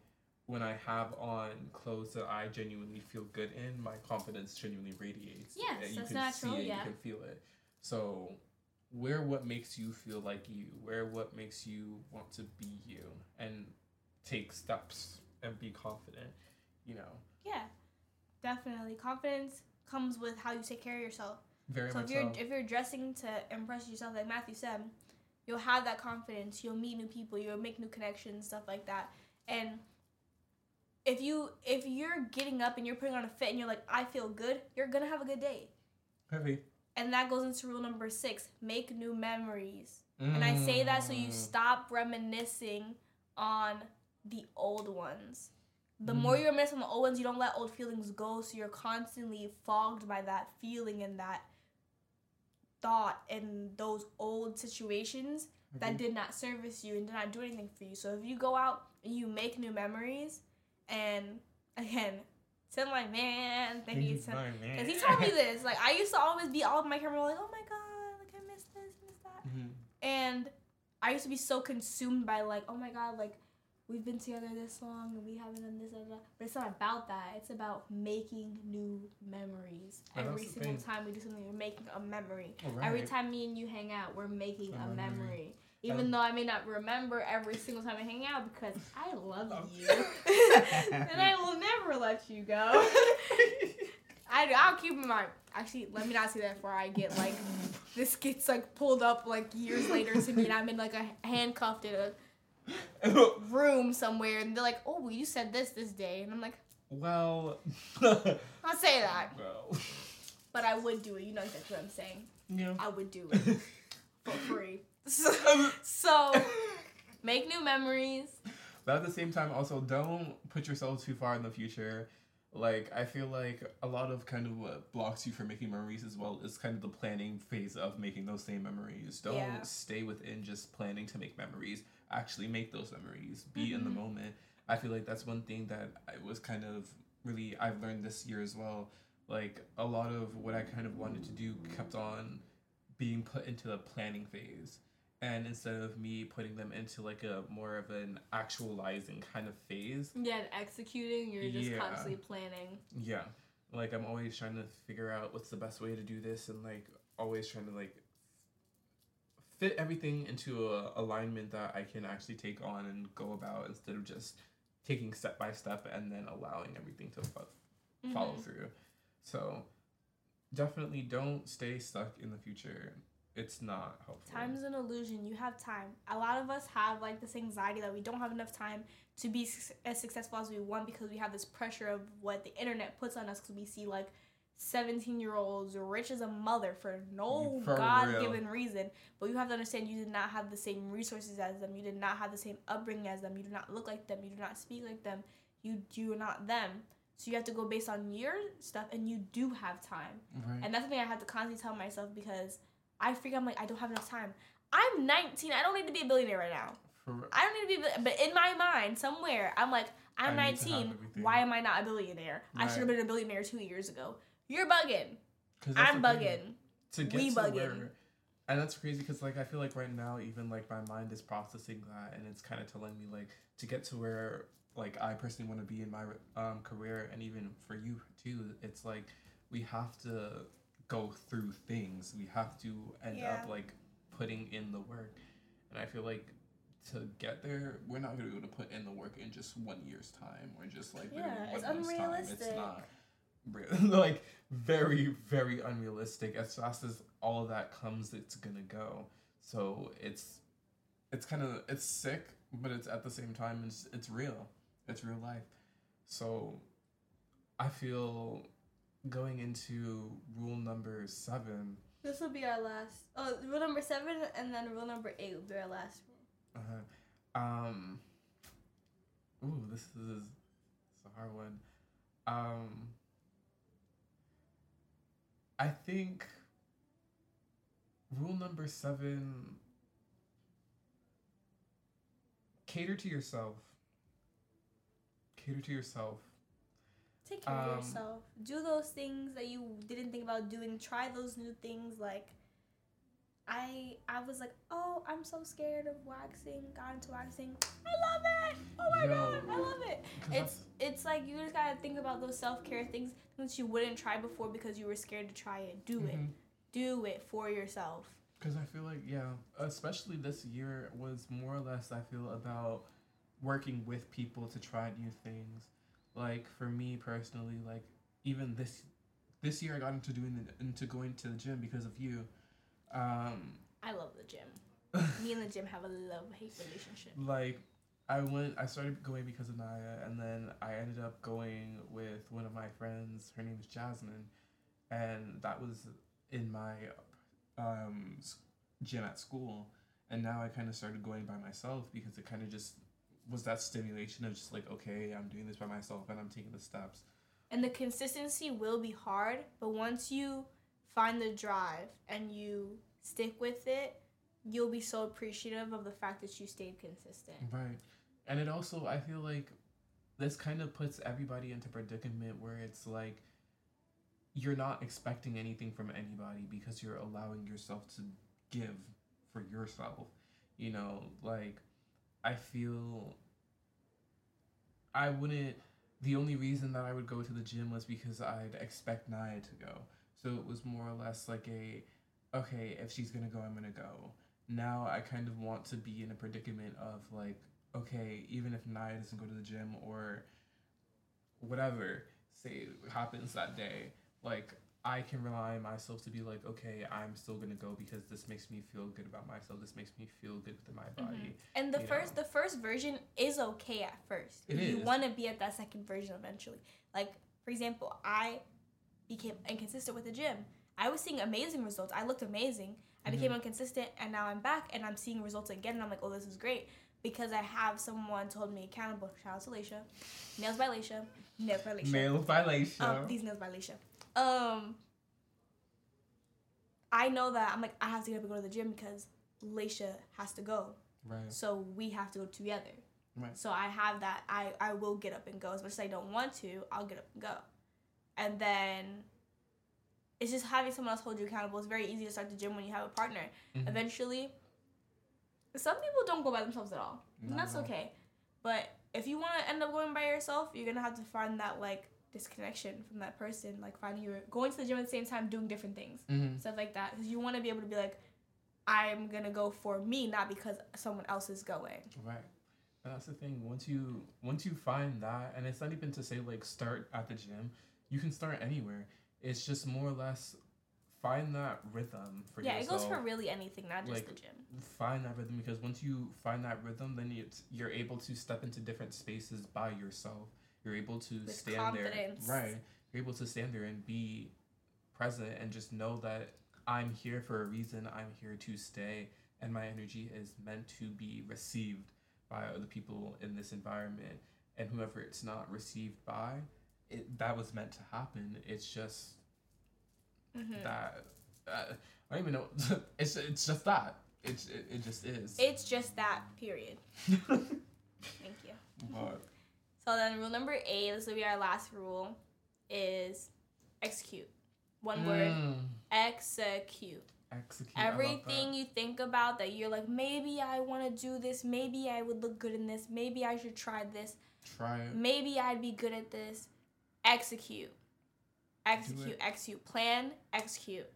when I have on clothes that I genuinely feel good in, my confidence genuinely radiates. Yes, And you that's can natural, see it, yeah. you can feel it. So, wear what makes you feel like you. Wear what makes you want to be you, and take steps and be confident. You know, Yeah, definitely. Confidence comes with how you take care of yourself. very so much if you're so. if you're dressing to impress yourself, like Matthew said, you'll have that confidence. You'll meet new people. You'll make new connections, stuff like that. And if you if you're getting up and you're putting on a fit and you're like, I feel good, you're gonna have a good day. Heavy. And that goes into rule number six: make new memories. And I say that so you Mm. stop reminiscing on the old ones. The Mm. more you reminisce on the old ones, you don't let old feelings go, so you're constantly fogged by that feeling and that thought and those old situations that did not service you and did not do anything for you. So if you go out and you make new memories, and again, to my man, thank you, to because he told me this. Like I used to always be all of my camera like, oh my god, like I missed this, missed that. Mhm. And I used to be so consumed by like, oh my god, like we've been together this long and we haven't done this, and that. But it's not about that. It's about making new memories. Every single time we do something, we're making a memory. Right. Every time me and you hang out, we're making A a memory. memory. Even And- though I may not remember every single time we hang out because I love Oh. you. and I will never let you go. I, I'll keep in mind. Actually, let me not say that before I get like this gets like pulled up like years later to me, and I'm in like a handcuffed in a room somewhere, and they're like, "Oh, well, you said this this day," and I'm like, well. "I'll say that," well. but I would do it. You know exactly what I'm saying. Yeah. I would do it for free. So, so make new memories. But at the same time, also don't put yourself too far in the future. Like I feel like a lot of kind of what blocks you from making memories as well is kind of the planning phase of making those same memories. Don't Yeah. stay within just planning to make memories. Actually make those memories. Be in the Mhm. moment. I feel like that's one thing that I was kind of really I've learned this year as well. Like a lot of what I kind of wanted to do kept on being put into the planning phase and instead of me putting them into like a more of an actualizing kind of phase Yeah, executing, you're just Yeah. constantly planning. yeah like i'm always trying to figure out what's the best way to do this and like always trying to like fit everything into a alignment that i can actually take on and go about instead of just taking step by step and then allowing everything to fo- follow Mhm. through so definitely don't stay stuck in the future it's not helpful Time's an illusion. You have time. A lot of us have like this anxiety that we don't have enough time to be suc- as successful as we want because we have this pressure of what the internet puts on us because we see like 17 year olds rich as a mother for no God given reason. But you have to understand you did not have the same resources as them. You did not have the same upbringing as them. You do not look like them. You do not speak like them. You you are not them. So you have to go based on your stuff and you do have time. right And that's something I have to constantly tell myself because I figure I'm like, I don't have enough time. I'm 19. I don't need to be a billionaire right now. For, I don't need to be, but in my mind, somewhere, I'm like, I'm I need to have 19. Why am I not a billionaire? I should have been a billionaire two years ago. You're bugging. I'm bugging. to get We to bugging. where and that's crazy because like i feel like right now even like my mind is processing that and it's kind of telling me like to get to where like i personally want to be in my um, career and even for you too it's like we have to go through things. We have to end Yeah. up like putting in the work. And i feel like to get there we're not going to be able to put in the work in just one year's time or just like Yeah, it's month's time. it's not like very very unrealistic. As fast as all of that comes it's gonna go. So it's it's kind of it's sick but it's at the same time it's it's real. It's real life. So i feel going into rule number seven This will be our last. Oh, rule number seven, and then rule number eight will be our last rule. uh, huh. um ooh this is it's a hard one um i think rule number seven cater to yourself cater to yourself Take care of Um, yourself. Do those things that you didn't think about doing. Try those new things. Like, I I was like, oh, I'm so scared of waxing. Got into waxing. I love it. Oh my Yo. god, I love it. It's it's like you just gotta think about those self care things that you wouldn't try before because you were scared to try it. Do it. Mhm. Do it for yourself. Because I feel like, yeah, especially this year was more or less, I feel, about working with people to try new things. Like, for me personally, like, even this this year I got into doing the, into going to the gym because of you. Um, I love the gym. Me and the gym have a love hate relationship. like, I went, I started going because of Naya, and then I ended up going with one of my friends. Her name is Jasmine, and that was in my um, gym at school. And now I kind of started going by myself because it kind of just was that stimulation of just like, okay, I'm doing this by myself and I'm taking the steps. And the consistency will be hard, but once you find the drive and you stick with it, you'll be so appreciative of the fact that you stayed consistent. Right. And it also, I feel like this kind of puts everybody into predicament where it's like you're not expecting anything from anybody because you're allowing yourself to give for yourself. You know, like I feel I wouldn't the only reason that I would go to the gym was because I'd expect Naya to go. So it was more or less like a okay, if she's gonna go, I'm gonna go. Now I kind of want to be in a predicament of like, okay, even if Naya doesn't go to the gym or whatever, say happens that day, like I can rely on myself to be like, okay, I'm still gonna go because this makes me feel good about myself. This makes me feel good within my body. And the You first know. the first version is okay at first. It you want to be at that second version eventually. Like for example, I became inconsistent with the gym. I was seeing amazing results. I looked amazing. I became inconsistent, and now I'm back, and I'm seeing results again, and I'm like, oh, this is great because I have someone to hold me accountable. Shout out to Leisha, nails by Leisha, nails by Leisha. Male violation. Um, these nails by Leisha. Um, I know that I'm like I have to get up and go to the gym because Leisha has to go, right. so we have to go together. Right. So I have that. I I will get up and go as much as I don't want to. I'll get up and go, and then it's just having someone else hold you accountable. It's very easy to start the gym when you have a partner. Mhm. Eventually, some people don't go by themselves at all, and that's okay. But if you want to end up going by yourself, you're gonna have to find that like disconnection from that person, like finding your going to the gym at the same time, doing different things, Mm-hmm. stuff like that. Because you want to be able to be like, I'm gonna go for me, not because someone else is going. Right. And that's the thing. Once you once you find that, and it's not even to say like start at the gym. You can start anywhere. It's just more or less find that rhythm for yeah, yourself. Yeah, it goes for really anything, not just Like, the gym. find that rhythm because once you find that rhythm, then it's, you're able to step into different spaces by yourself. You're able to With stand confidence. there, right? You're able to stand there and be present and just know that I'm here for a reason. I'm here to stay, and my energy is meant to be received by other people in this environment. And whoever it's not received by, it that was meant to happen. It's just hmm that uh, I don't even know. it's it's just that. It's it, it just is. It's just that. Period. Thank you. but So then, rule number eight. This will be our last rule. Is execute. One word. Mm, Execute. execute. Love Everything you think about that you're like, maybe I want to do this. Maybe I would look good in this. Maybe I should try this. Try it. Maybe I'd be good at this. Execute. Execute. Execute. Plan. Execute.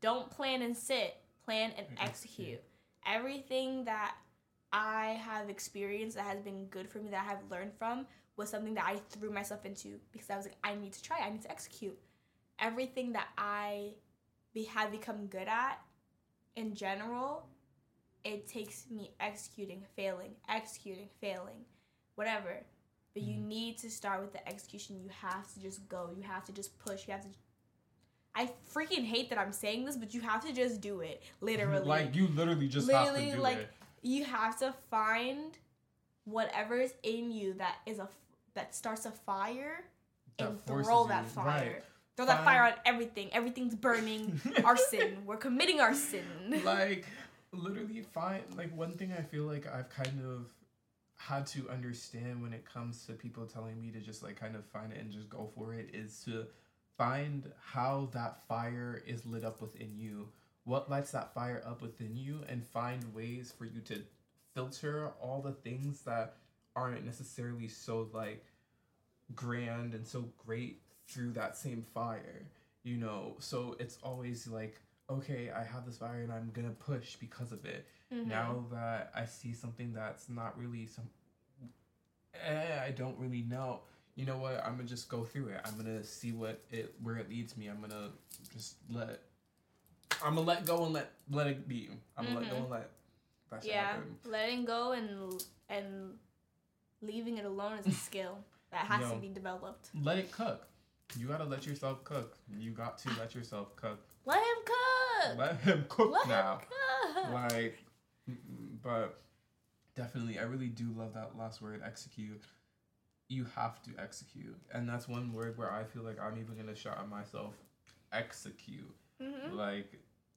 Don't plan and sit. Plan and Execute. execute. Everything that I have experienced that has been good for me that I have learned from was something that I threw myself into because I was like, I need to try. I need to execute. Everything that I be, have become good at in general, it takes me executing, failing, executing, failing, whatever. But you Mhm. need to start with the execution. You have to just go. You have to just push. You have to. I freaking hate that I'm saying this, but you have to just do it. Literally. Like you literally just have Literally, to do like, it. you have to find whatever is in you that is a that starts a fire That and throw that you, fire. right. Throw that fire on everything. Everything's burning. arson. We're committing arson. like literally find like one thing I feel like I've kind of had to understand when it comes to people telling me to just like kind of find it and just go for it is to find how that fire is lit up within you. What lights that fire up within you and find ways for you to filter all the things that aren't necessarily so like grand and so great through that same fire you know? So it's always like okay i have this fire and i'm gonna push because of it. Mhm. now that i see something that's not really some eh, i don't really know you know what? I'm gonna just go through it. I'm gonna see what it where it leads me. I'm gonna just let i'm gonna let go and let let it be. I'm gonna let go Mhm. and let that yeah, happen. letting go and and leaving it alone is a skill that has to be developed. let it cook you gotta let yourself cook you got to let yourself cook Let him cook. let him cook Let now him cook. like but definitely i really do love that last word execute you have to execute and that's one word where i feel like i'm even gonna shout at myself execute Mhm. like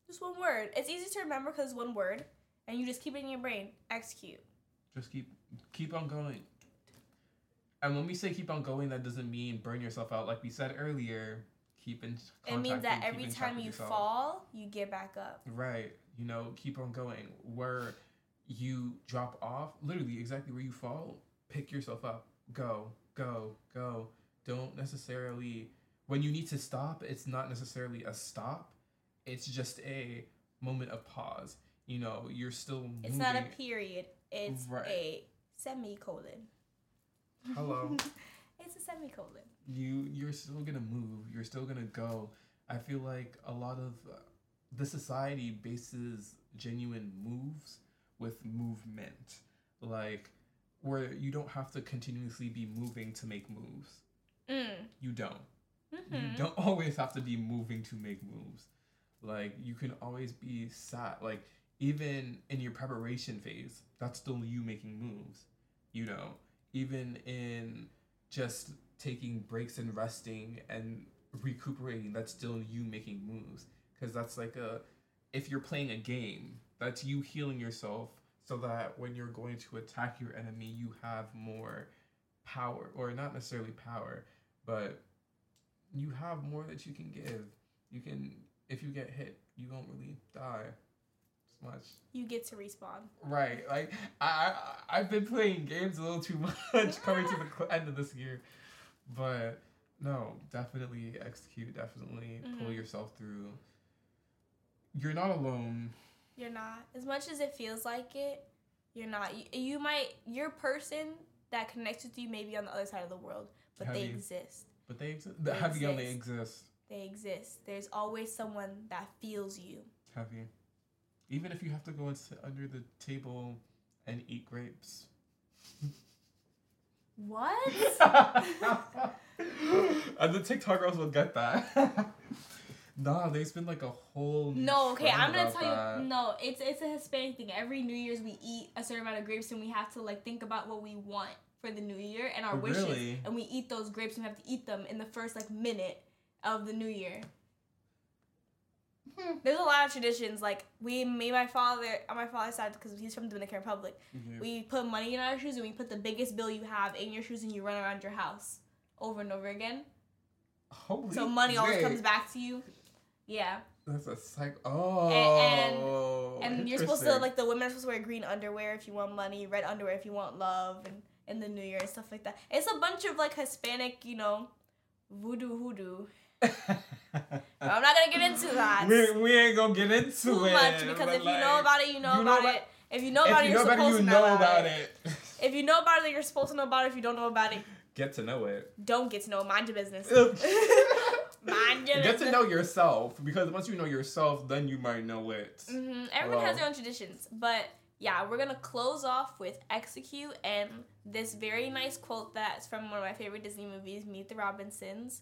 Just one word. It's easy to remember because it's one word, and you just keep it in your brain. Execute. just keep keep on going and when we say keep on going that doesn't mean burn yourself out like we said earlier keep in It means that every time you yourself. fall, you get back up. Right. You know, keep on going. Where you drop off, literally exactly where you fall, pick yourself up. Go, go, go. Don't necessarily, when you need to stop, it's not necessarily a stop. It's just a moment of pause. You know, you're still moving. It's not a period. It's Right. a semicolon. Hello. it's a semicolon. you you're still gonna move you're still gonna go i feel like a lot of uh, the society bases genuine moves with movement like where you don't have to continuously be moving to make moves Mm. you don't you Mhm. don't always have to be moving to make moves Like you can always be sat. Like even in your preparation phase, that's still you making moves. You know, even in just taking breaks and resting and recuperating, that's still you making moves. Because that's like a, if you're playing a game, that's you healing yourself so that when you're going to attack your enemy, you have more power, or not necessarily power, but you have more that you can give. You can, if you get hit, you won't really die much. You get to respawn. Right. Like I, I I've been playing games a little too much coming to the end of this year, but no, definitely execute. Definitely pull Mhm. yourself through. You're not alone. You're not. As much as it feels like it, you're not. You, you might. Your person that connects with you may be on the other side of the world, but they Heavy. exist. But they exist. The They heavy only exist. exists. They exist. There's always someone that feels you. Heavy. Even if you have to go and sit under the table and eat grapes. What? and the TikTok girls will get that. nah, there's been like a whole. No, okay, I'm gonna tell that. you. No, it's it's a Hispanic thing. Every New Year's we eat a certain amount of grapes and we have to like think about what we want for the new year and our Oh, wishes, really? and we eat those grapes and we have to eat them in the first like minute of the new year. Hmm. There's a lot of traditions. Like we, me, my father, on my father's side, because he's from the Dominican Republic, Yeah. we put money in our shoes and we put the biggest bill you have in your shoes and you run around your house over and over again. Holy So money always comes back to you. Yeah. That's a psych. Oh. And you're supposed to like the women are supposed to wear green underwear if you want money, red underwear if you want love, and in the new year and stuff like that. It's a bunch of like Hispanic, you know, voodoo hoodoo. I'm not gonna get into that we, we ain't gonna get into too it. much because if you know about it, you know you know about about- it. If you know about it, you you're know supposed it, you to know about it. If you know about it, you're supposed to know about it. If you don't know about it, Get to know it. don't get to know. Mind your business. Mind your business. Get business. to know yourself because once you know yourself, then you might know it. hmm Everyone has their own traditions, but yeah, we're gonna close off with execute and this very nice quote that's from one of my favorite Disney movies, Meet the Robinsons.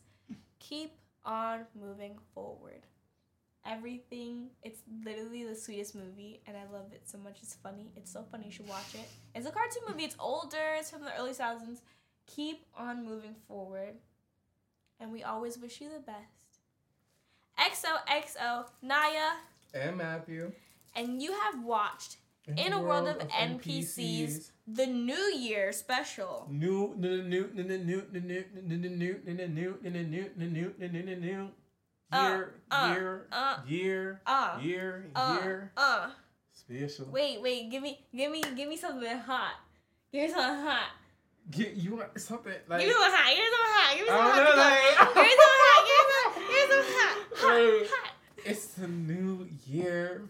Keep on moving forward. Everything, it's literally the sweetest movie, and I love it so much. It's funny. It's so funny. You should watch it. It's a cartoon movie. It's older. It's from the early thousands. Keep on moving forward, and we always wish you the best. XOXO Naya And Matthew. and you have watched In a World of NPCs, the New Year special. New, new, new, new, new, new, new, new, new, new, new, new, new, new, new, new, new, new, new. Uh, Year, uh, year, uh, year, Uh, year, uh, year. uh. Special. Wait, wait, give me, give me, give me something hot. Give me something hot. Get you want something like. Give me something hot. Give me something hot. Give me something don't know, hot. like- Give me something hot. Give me some, give me some hot. Hot, Wait. hot. It's the new year.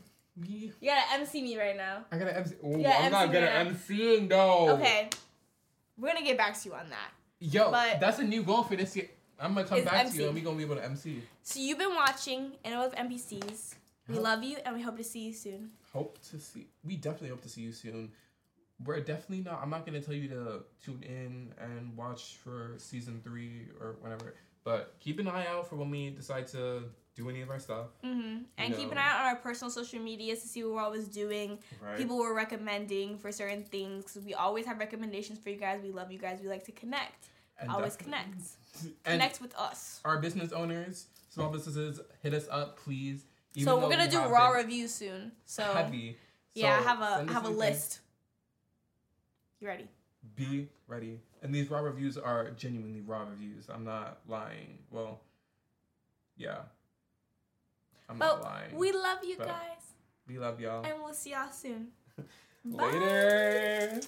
You gotta MC me right now. I gotta MC. Oh, Yeah, I'm not MC good at. MCing though. Okay. We're gonna get back to you on that. Yo, But- that's a new goal for this year. I'm gonna come back to you and we gonna be able to MC. So you've been watching and of NPCs. We love you and we hope to see you soon. Hope to see. We definitely hope to see you soon. We're definitely not. I'm not gonna tell you to tune in and watch for season three or whatever. But keep an eye out for when we decide to do any of our stuff. Mm-hmm. And keep an eye out on our personal social medias to see what we're always doing. Right. People were recommending for certain things. we always have recommendations for you guys. We love you guys. We like to connect. And always connect. Connect with us. our business owners, small businesses, hit us up, please. Even so we're gonna we do raw reviews soon. So heavy. yeah, I have a send I us have a list. You ready? Be ready. And these raw reviews are genuinely raw reviews. I'm not lying. Well, yeah. I'm not But lying. we love you guys, we love y'all. and we'll see y'all soon. Bye. Later.